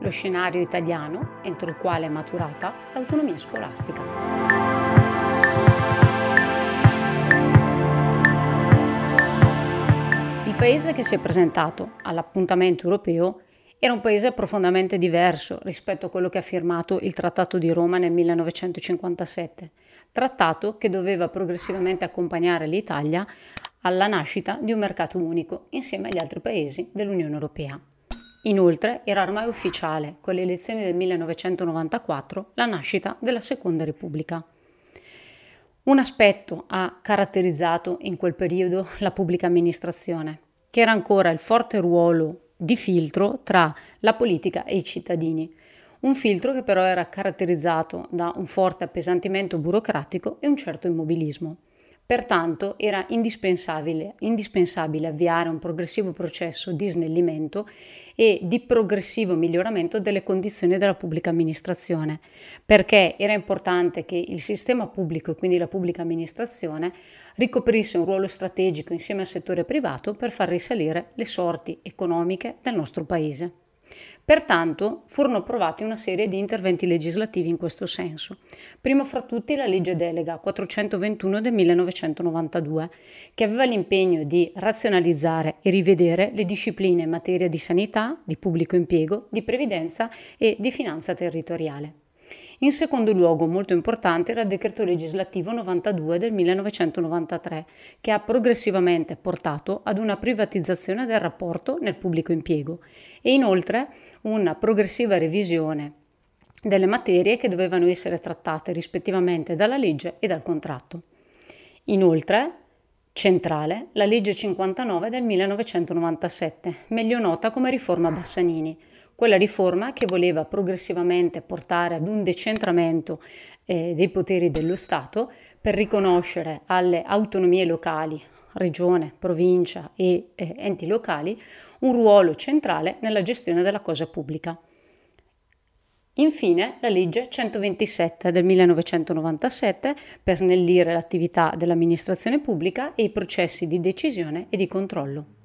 lo scenario italiano entro il quale è maturata l'autonomia scolastica. Il paese che si è presentato all'appuntamento europeo era un paese profondamente diverso rispetto a quello che ha firmato il Trattato di Roma nel 1957, trattato che doveva progressivamente accompagnare l'Italia alla nascita di un mercato unico insieme agli altri paesi dell'Unione Europea. Inoltre era ormai ufficiale, con le elezioni del 1994, la nascita della Seconda Repubblica. Un aspetto ha caratterizzato in quel periodo la pubblica amministrazione, che era ancora il forte ruolo di filtro tra la politica e i cittadini. Un filtro che però era caratterizzato da un forte appesantimento burocratico e un certo immobilismo. Pertanto era indispensabile, indispensabile, avviare un progressivo processo di snellimento e di progressivo miglioramento delle condizioni della pubblica amministrazione, perché era importante che il sistema pubblico e quindi la pubblica amministrazione ricoprisse un ruolo strategico insieme al settore privato per far risalire le sorti economiche del nostro Paese. Pertanto furono approvati una serie di interventi legislativi in questo senso. Primo fra tutti la legge delega 421 del 1992, che aveva l'impegno di razionalizzare e rivedere le discipline in materia di sanità, di pubblico impiego, di previdenza e di finanza territoriale. In secondo luogo, molto importante, era il decreto legislativo 92 del 1993, che ha progressivamente portato ad una privatizzazione del rapporto nel pubblico impiego e inoltre una progressiva revisione delle materie che dovevano essere trattate rispettivamente dalla legge e dal contratto. Inoltre, centrale, la legge 59 del 1997, meglio nota come riforma Bassanini, quella riforma che voleva progressivamente portare ad un decentramento eh, dei poteri dello Stato per riconoscere alle autonomie locali, regione, provincia e eh, enti locali, un ruolo centrale nella gestione della cosa pubblica. Infine, la legge 127 del 1997 per snellire l'attività dell'amministrazione pubblica e i processi di decisione e di controllo.